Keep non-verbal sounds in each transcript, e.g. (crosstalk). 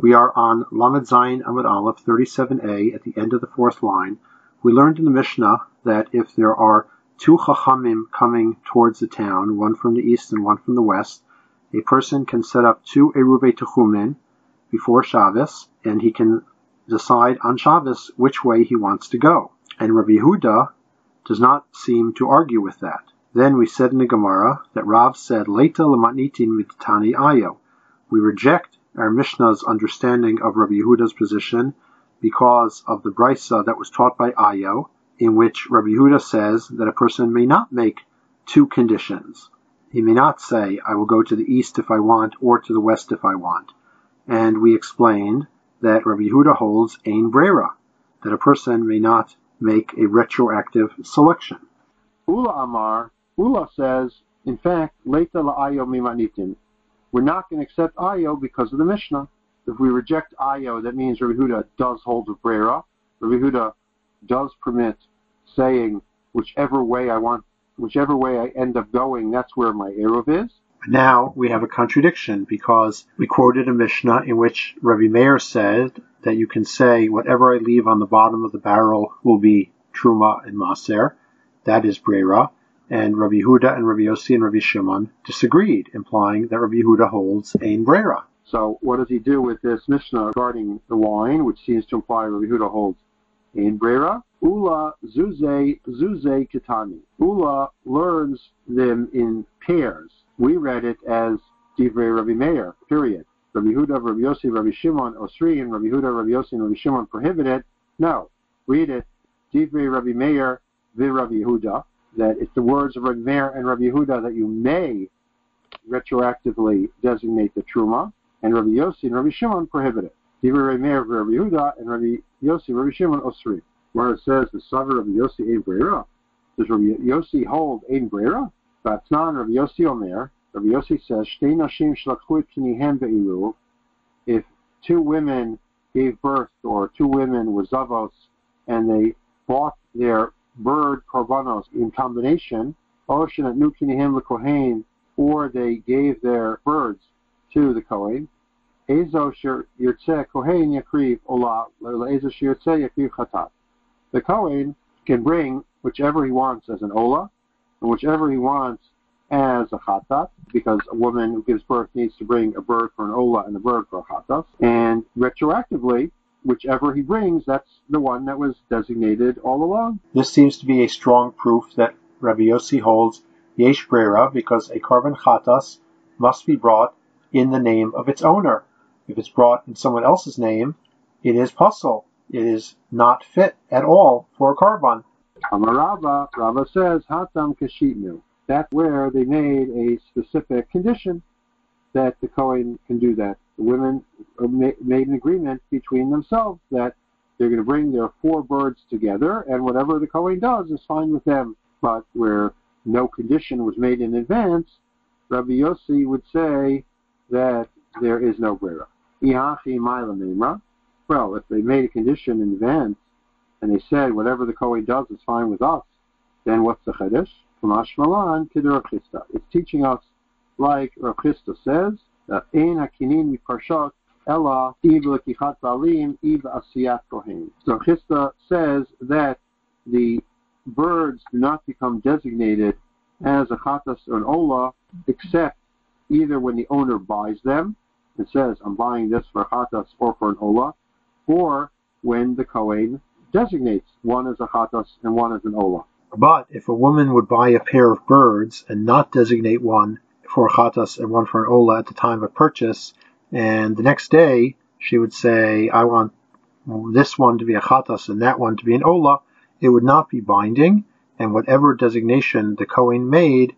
We are on Lamed Zayin Amud Aleph 37a at the end of the fourth line. We learned in the Mishnah that if there are two Chachamim coming towards the town, one from the east and one from the west, a person can set up two Eruve Techumin before Shabbos, and he can decide on Shabbos which way he wants to go. And Rabbi Yehuda does not seem to argue with that. Then we said in the Gemara that Rav said, Leita lematnitin mitani ayo. We reject our Mishnah's understanding of Rabbi Yehuda's position because of the brisa that was taught by Ayo, in which Rabbi Yehuda says that a person may not make two conditions. He may not say, I will go to the east if I want, or to the west if I want. And we explained that Rabbi Yehuda holds Ein Brera, that a person may not make a retroactive selection. Ula Amar, Ula says, in fact, Leita la'ayo mimanitin. We're not going to accept Ayo because of the Mishnah. If we reject Ayo, that means Rabbi Huda does hold of Brera. Rabbi Huda does permit saying whichever way I want, whichever way I end up going, that's where my Eruv is. Now we have a contradiction because we quoted a Mishnah in which Rabbi Meir said that you can say whatever I leave on the bottom of the barrel will be Truma and Maser. That is Brera and Rabbi Huda and Rabbi Yossi and Rabbi Shimon disagreed, implying that Rabbi Huda holds Ein Brera. So what does he do with this Mishnah regarding the wine, which seems to imply Rabbi Huda holds Ein Brera? Ula Zuze Zuze Kitani. Ula learns them in pairs. We read it as Divrei Rabbi Meir, period. Rabbi Huda, Rabbi Yossi, Rabbi Shimon, Osri, and Rabbi Huda, Rabbi Yossi, and Rabbi Shimon prohibited. No, read it Divrei Rabbi Meir, the Rabbi Huda, that it's the words of Rabbi Meir and Rabbi Yehuda that you may retroactively designate the truma, and Rabbi Yossi and Rabbi Shimon prohibit it. Even Rabbi Meir, Rabbi Yehuda, and Rabbi Yossi, Rabbi Shimon osri. Where it says the Savar Rabbi Yossi Ein Brera. Does Rabbi Yossi hold Ein Brera? Vatnan Rabbi Yossi Omer. Rabbi Yossi says Shtei Nashim Shlakhu Kinihem Be'iru. If two women gave birth, or two women were zavos, and they bought their bird korbanos in combination, or they gave their birds to the Kohen. The Kohen can bring whichever he wants as an ola, and whichever he wants as a chatat, because a woman who gives birth needs to bring a bird for an ola and a bird for a chatat. And retroactively, whichever he brings, that's the one that was designated all along. This seems to be a strong proof that Rabbi Yossi holds Yesh Brera because a korban chatas must be brought in the name of its owner. If it's brought in someone else's name, it is puzzle. It is not fit at all for a korban. Amarava, Rava says, Hatam Kashitnu. That's where they made a specific condition that the Kohen can do that. The women uh, made an agreement between themselves that they're going to bring their four birds together, and whatever the Kohen does is fine with them. But where no condition was made in advance, Rabbi Yossi would say that there is no brera. Well, if they made a condition in advance and they said whatever the Kohen does is fine with us, then what's the Malan It's teaching us like Rav Chisda says, ein hakinin miparshot ella iv lekichat balim iv asiyat kohen. So Chisda says that the birds do not become designated as a chatas or an ola except either when the owner buys them and says, I'm buying this for chatas or for an ola, or when the kohen designates one as a chatas and one as an ola. But if a woman would buy a pair of birds and not designate one for chatas and one for an ola at the time of purchase, and the next day she would say, I want this one to be a chatas and that one to be an ola, it would not be binding, and whatever designation the Kohen made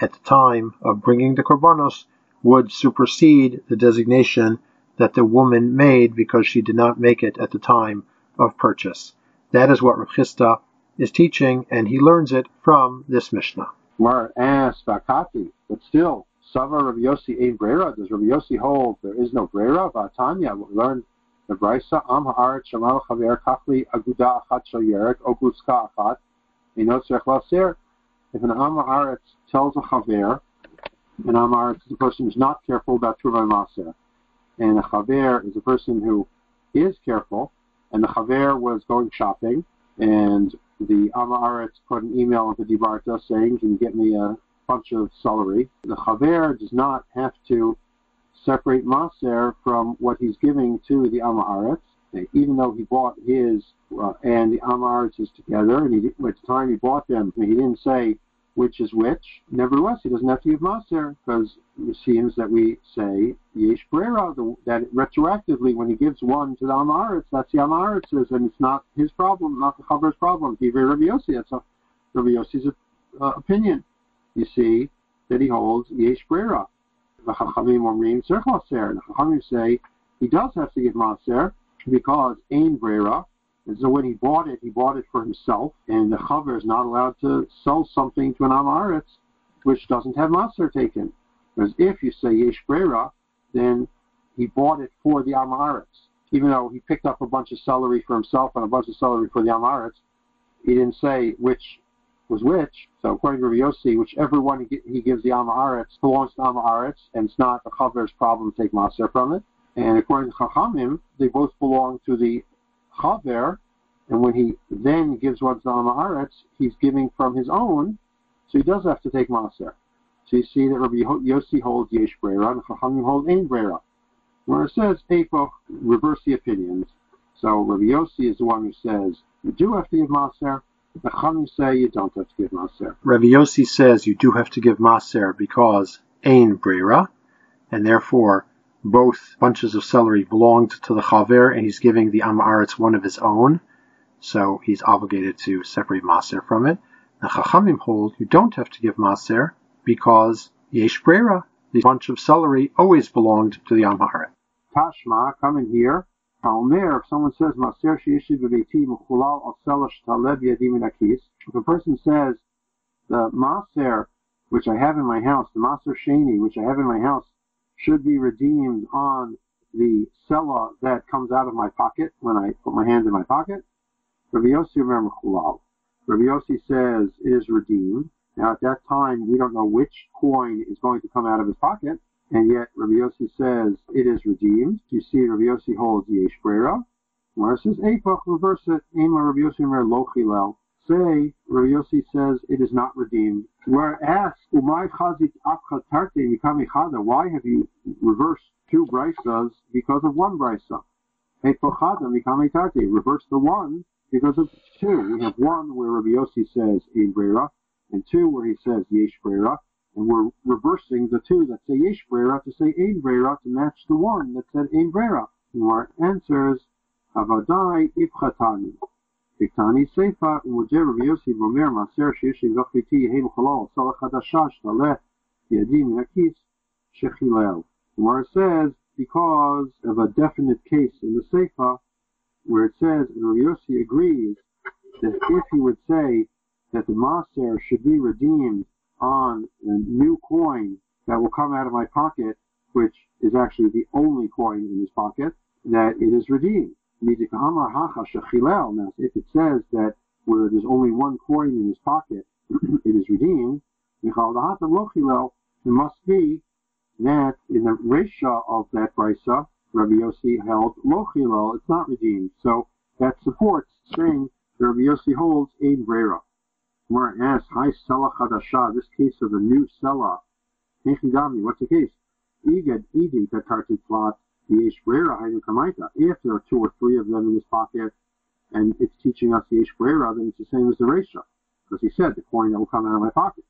at the time of bringing the korbanos would supersede the designation that the woman made because she did not make it at the time of purchase. That is what Rav is teaching, and he learns it from this Mishnah. Mar asked Bakati, but still, Sava Rabbi Yossi Ein Brera. Does Rabbi Yossi hold there is no Brera? Vatanya, we learn the Brisa, Am Haaret Shamal Chaver Kachli Aguda Achat Shal Yerek Oguska Achat Inot Tzrech Laser. If an Am Haaretz tells a Chaver, an Am Haaretz is the person who's not careful about Truvah Maser, and a chaver is a person who is careful, and the chaver was going shopping, and the Amaretz put an email into Dibarta saying, can you get me a bunch of celery? The chaver does not have to separate Maser from what he's giving to the Amaretz, even though he bought his uh, and the Amaretz is together, and he, at the time he bought them, he didn't say which is which. Nevertheless, he doesn't have to give Maser because it seems that we say Yesh Brera, that retroactively when he gives one to the Amaretz, that's the Amaritz's, and it's not his problem, not the Chaver's problem. He Rabbi Yossi, that's a, Rabbi Yossi's uh, opinion. You see that he holds Yesh Brera. The Chachamim Omrim Tzerch Maser. The Chachamim say he does have to give Maser because Ein Brera, and so when he bought it, he bought it for himself, and the chaver is not allowed to sell something to an amaretz which doesn't have maser taken. Whereas if you say yesh brera, then he bought it for the amaretz. Even though he picked up a bunch of celery for himself and a bunch of celery for the amaretz, he didn't say which was which. So according to Rabbi Yossi, whichever one he, he gives the amaretz belongs to amaretz, and it's not the chaver's problem to take maser from it. And according to Chachamim, they both belong to the chaver, and when he then gives what's on the Haaretz, he's giving from his own, so he does have to take Maser. So you see that Rabbi Yossi holds Yesh Brera, and Chachamim hold Ein Brera. Where it says Epoch, reverse the opinions. So Rabbi Yossi is the one who says you do have to give Maser. But the Chachamim say you don't have to give Maser. Rabbi Yossi says you do have to give Maser because Ein Brera, and therefore both bunches of celery belonged to the chaver, and he's giving the amaretz one of his own, so he's obligated to separate maser from it. The chachamim hold you don't have to give maser because yesh brera, the bunch of celery always belonged to the amaretz. Tashma, come in here. Kalmer, if someone says maser sheyeshi b'beiti mechulal al selash taleb yadim if a person says the maser which I have in my house, the maser sheni which I have in my house should be redeemed on the sella that comes out of my pocket when I put my hand in my pocket. Rabbi Yossi remember Chulal. Rabbi Yossi says it is redeemed. Now at that time we don't know which coin is going to come out of his pocket, and yet Rabbi Yossi says it is redeemed. You see Rabbi Yossi holds Yesh Brera. Where it says Epoch, reverse it. Ema Rabbi Yossi Mer Lochilel say, Rabbi Yossi says it is not redeemed. Where asked, Umay chazit mikamichada, why have you reversed two brisas because of one brisa? Hepochada mikamitarte, reverse the one because of two. We have one where Rabbi Yossi says in brera, and two where he says yesh brera, and we're reversing the two that say yesh brera to say ein brera to match the one that said ein brera. And our answers, avadai ipchatani. Tani Seifa, مجرب يرسل ممر مسير شيش غفلتي هين خلاص صرخ هذا شاش له يديم نكيس شخيلال. Where says, because of a definite case in the Sefer, where it says, and Rav agrees that if he would say that the Maser should be redeemed on a new coin that will come out of my pocket, which is actually the only coin in his pocket, that it is redeemed. Now, if it says that where there's only one coin in his pocket, (clears throat) it is redeemed, it must be that in the ratio of that brisa, Rabbi Yossi held lochilel, it's not redeemed. So that supports saying Rabbi Yossi holds ein brera. I asked, hi Sela Chadasha, this case of the new Sela, what's the case? Igad Idi Katarti plot Yesh Brera Kamaita. If there are two or three of them in his pocket and it's teaching us Yesh Brera, then it's the same as the Resha. Because he said the coin that will come out of my pocket.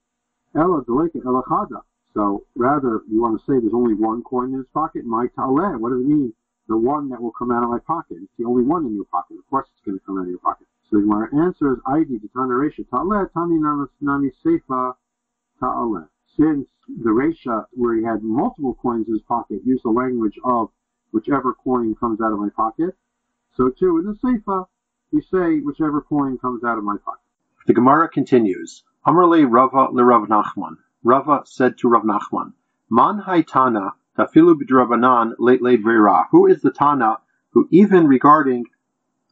Ella Deleka Ela Chada. So rather, you want to say there's only one coin in his pocket? My Taleh. What does it mean? The one that will come out of my pocket. It's the only one in your pocket. Of course, it's going to come out of your pocket. So my answer is ID to Tana Resha. Taleh Tani Nami Seifa Ta'aleh. Since the Resha, where he had multiple coins in his pocket, used the language of whichever coin comes out of my pocket. So too in the Seifa, we say whichever coin comes out of my pocket. The Gemara continues. Amrle Rava le Rav Nachman. Rava said to Rav Nachman, Man Haitana tafilu b'drabanan late vera. Who is the Tana who even regarding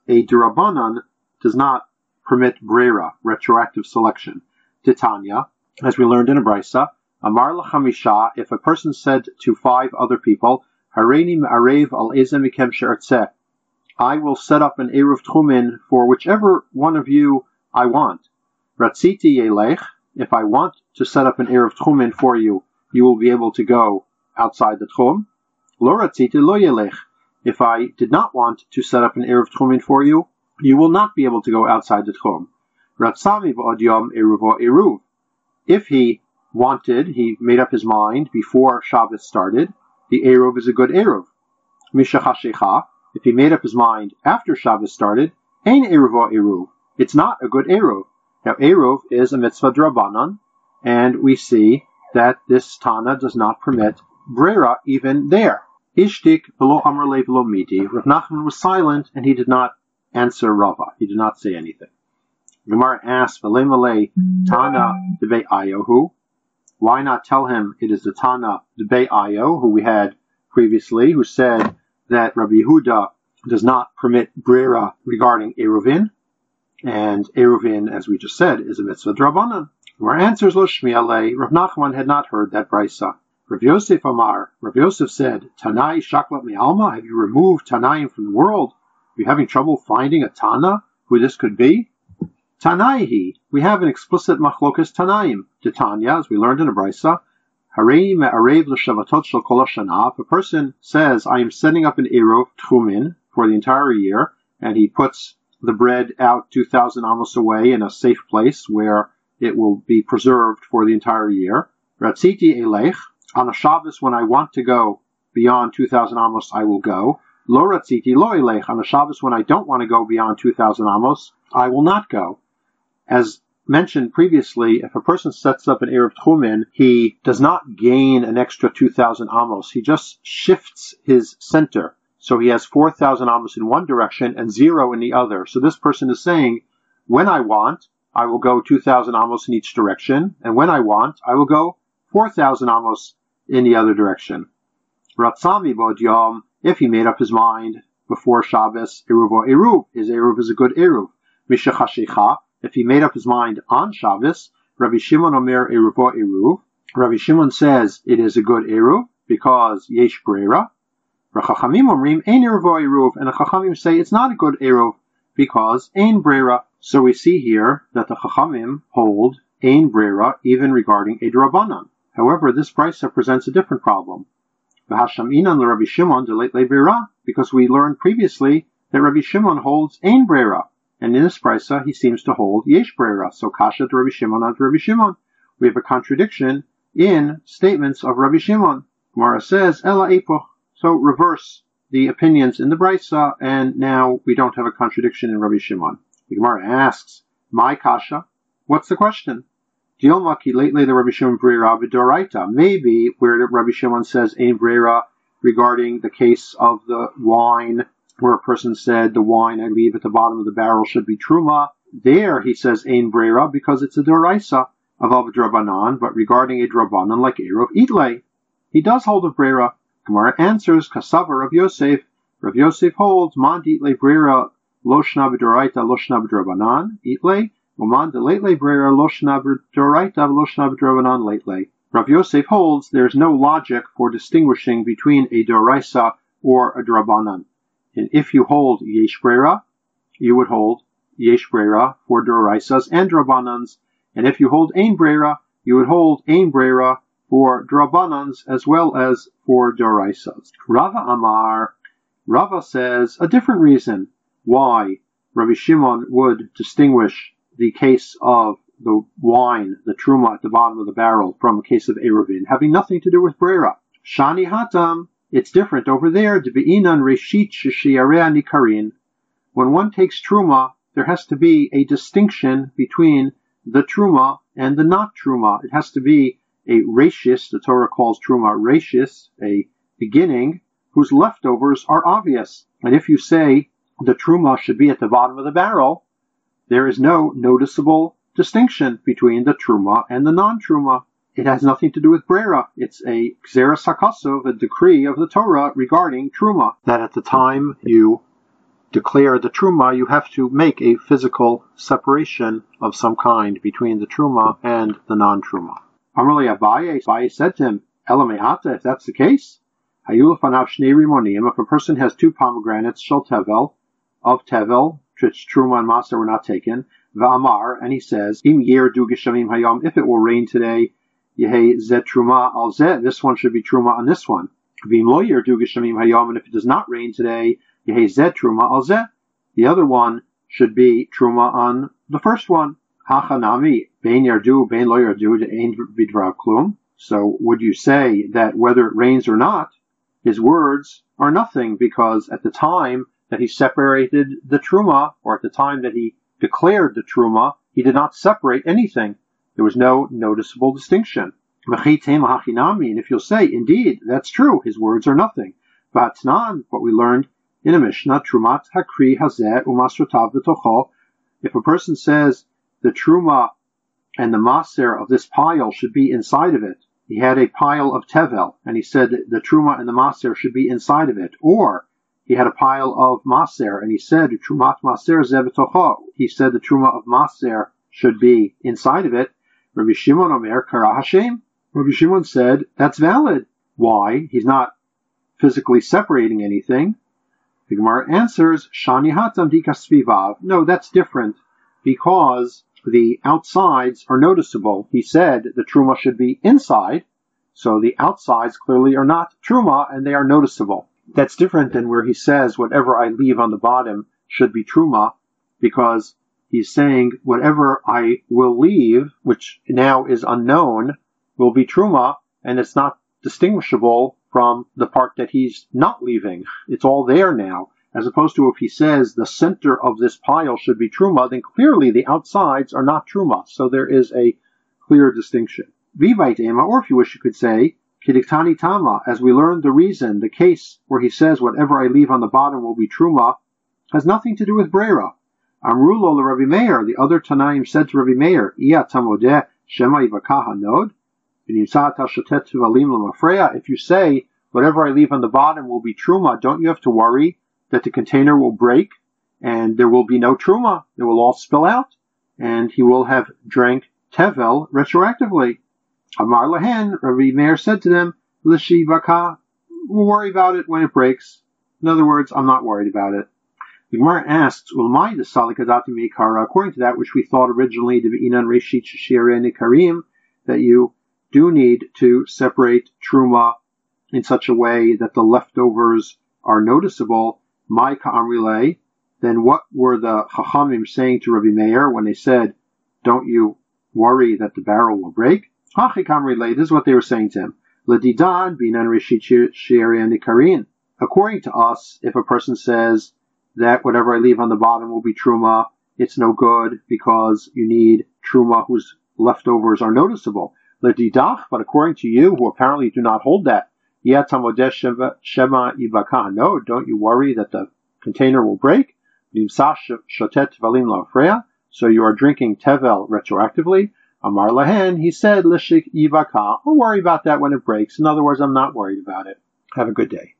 a drabanan does not permit brera, retroactive selection? Titania, as we learned in a brisa, Amar lachamisha, if a person said to five other people, Al. I will set up an Eruv Tchumen for whichever one of you I want. Ratziti Yelech, if I want to set up an Eruv Tchumen for you, you will be able to go outside the Tchum. Lo Ratziti Lo Yelech. If I did not want to set up an Eruv Tchumen for you, you will not be able to go outside the Tchum. Ratzami V'od Yom Eruvo Eruv. If he wanted, he made up his mind before Shabbos started, the Eruv is a good Eruv. Mishachashecha, if he made up his mind after Shabbos started, Ein Eruvo Eruv. It's not a good Eruv. Now, Eruv is a mitzvah drabanan, and we see that this Tana does not permit Brera even there. Ishtik below Amrle below Midi. Rav Nachman was silent, and he did not answer Rava. He did not say anything. Gemara asks, V'le Tana debe Ayohu. Why not tell him it is the Tana debe Ayo, who we had previously, who said that Rabbi Yehuda does not permit Brera regarding Eruvin, and Eruvin, as we just said, is a mitzvah drabanan. Our answers lo shmiale. Rav Nachman had not heard that brisa. Rav Yosef Amar. Rav Yosef said, Tanai shaklat mi'alma. Have you removed Tanaim from the world? Are you having trouble finding a Tana who this could be? Tanaihi. We have an explicit machlokas Tanaim. Titania, as we learned in a brisa. Harei me'arev l'shavatot shel kol If a person says, I am setting up an Eruv Tchumin for the entire year, and he puts the bread out 2,000 amos away in a safe place where it will be preserved for the entire year. Ratziti elech, on a Shabbos when I want to go beyond 2,000 amos, I will go. Lo ratziti lo elech, on a Shabbos when I don't want to go beyond 2,000 amos, I will not go. As mentioned previously, if a person sets up an Eruv Tchumen, he does not gain an extra 2,000 amos. He just shifts his center. So he has 4,000 amos in one direction and zero in the other. So this person is saying, when I want, I will go 2,000 amos in each direction, and when I want, I will go 4,000 amos in the other direction. Ratzami bod yom, if he made up his mind before Shabbos, Eruv or Eruv, his Eruv is a good Eruv. Mishachashecha, if he made up his mind on Shabbos, Rabbi Shimon Omer Eruv or Eruv, Rabbi Shimon says it is a good Eruv because Yesh Brera. Rachachamim Omrim Ein Eruv or Eruv, and the Chachamim say it's not a good Eruv because Ein Brera. So we see here that the Chachamim hold Ein Brera even regarding a Drabanan. However, this brisa presents a different problem. V'hashaminan Rabbi Shimon delete brera, because we learned previously that Rabbi Shimon holds Ein Brera, and in this brisa he seems to hold Yesh Brera. So Kasha to Rabbi Shimon on Rabbi Shimon. We have a contradiction in statements of Rabbi Shimon. Gemara says Ela Epoch. So reverse the opinions in the brisa, and now we don't have a contradiction in Rabbi Shimon. The Gemara asks, "My kasha, what's the question?" Dilmaki lately the Rabbi Shimon Brera Doraita. Maybe where Rabbi Shimon says Ein Brera regarding the case of the wine, where a person said the wine I leave at the bottom of the barrel should be truma. There he says Ein Brera because it's a Doraisa of Drabanan, but regarding a Drabanan like Eruv Itle, he does hold a Brera. Gemara answers Kasavar of Yosef. Rav Yosef holds Mand Itle Brera Loshna B'Doraita Loshna B'Drabanan Itle Uman de Leitle Brera Loshna B'Doraita Loshna B'Drabanan Leitle. Rav Yosef holds there is no logic for distinguishing between a Doraisa or a Drabanan. And if you hold Yesh Brera, you would hold Yesh Brera for Doraisas and Drabanans. And if you hold Ein Brera, you would hold Ein Brera for Drabanans as well as for Doraisas. Rava Amar, Rava says a different reason why Rabbi Shimon would distinguish the case of the wine, the truma at the bottom of the barrel, from a case of Eruvin, having nothing to do with Brera. Shani Hatam, it's different over there. Debi'inan Reshit Nikarin. When one takes truma, there has to be a distinction between the truma and the not truma. It has to be a rachis, the Torah calls truma rachis, a beginning, whose leftovers are obvious. And if you say the truma should be at the bottom of the barrel, there is no noticeable distinction between the truma and the non-truma. It has nothing to do with brera. It's a xeris hakasov, a decree of the Torah regarding truma. That at the time you declare the truma, you have to make a physical separation of some kind between the truma and the non-truma. Amarle Abaye, Abaye said to him, Elamehata, if that's the case, If a person has two pomegranates, shel tevel, of tevel, which truma and master were not taken, va'amar, and he says, im yer du hayom, if it will rain today, yehe zet truma al zet, this one should be truma on this one. V'im lo yer du geshamim hayom, and if it does not rain today, yehe zet truma al zet, the other one should be truma on the first one. Hachanami, bein yardu, bein lo de ein vidrav klum. So would you say that whether it rains or not, his words are nothing because at the time that he separated the truma, or at the time that he declared the truma, he did not separate anything. There was no noticeable distinction. And if you'll say, indeed, that's true, his words are nothing. Vatnan, what we learned in a Mishnah, Trumat Hakri Hazeh Umasrotav B'tocho, if a person says the truma and the maser of this pile should be inside of it, he had a pile of tevel, and he said the truma and the maser should be inside of it. Or he had a pile of maser, and he said trumat maser zevetocho. He said the truma of maser should be inside of it. Rabbi Shimon Omer Kara Hashem. Rabbi Shimon said that's valid. Why? He's not physically separating anything. The Gemara answers Shani Hatam Dikasvivav. No, that's different because the outsides are noticeable. He said the truma should be inside, so the outsides clearly are not truma and they are noticeable. That's different than where he says whatever I leave on the bottom should be truma, because he's saying whatever I will leave, which now is unknown, will be truma, and it's not distinguishable from the part that he's not leaving. It's all there now as opposed to if he says the center of this pile should be truma, then clearly the outsides are not truma. So there is a clear distinction. Vivite ema, or if you wish, you could say kidiktani tama, as we learned the reason, the case where he says whatever I leave on the bottom will be truma, has nothing to do with brera. Amrulo the Rabbi Meir, the other Tanaim said to Rabbi Meir, Iya tamodeh shema ivakaha nod, if you say whatever I leave on the bottom will be truma, don't you have to worry that the container will break and there will be no truma. It will all spill out and he will have drank tevel retroactively. Amar Lahan, Rabbi Meir said to them, Lishivaka, we'll worry about it when it breaks. In other words, I'm not worried about it. The Gemara asks, Ulmai the Salikadati according to that which we thought originally, the Inan Reshit that you do need to separate Truma in such a way that the leftovers are noticeable my ka'amrile, then what were the Chachamim saying to Rabbi Meir when they said, don't you worry that the barrel will break? Hachi this is what they were saying to him. Binan. According to us, if a person says that whatever I leave on the bottom will be truma, it's no good because you need truma whose leftovers are noticeable. Ladidach, but according to you, who apparently do not hold that, Shema No, don't you worry that the container will break. So you are drinking tevel retroactively. Amar lahen, he said, Lishik Ivaka. I'll worry about that when it breaks. In other words, I'm not worried about it. Have a good day.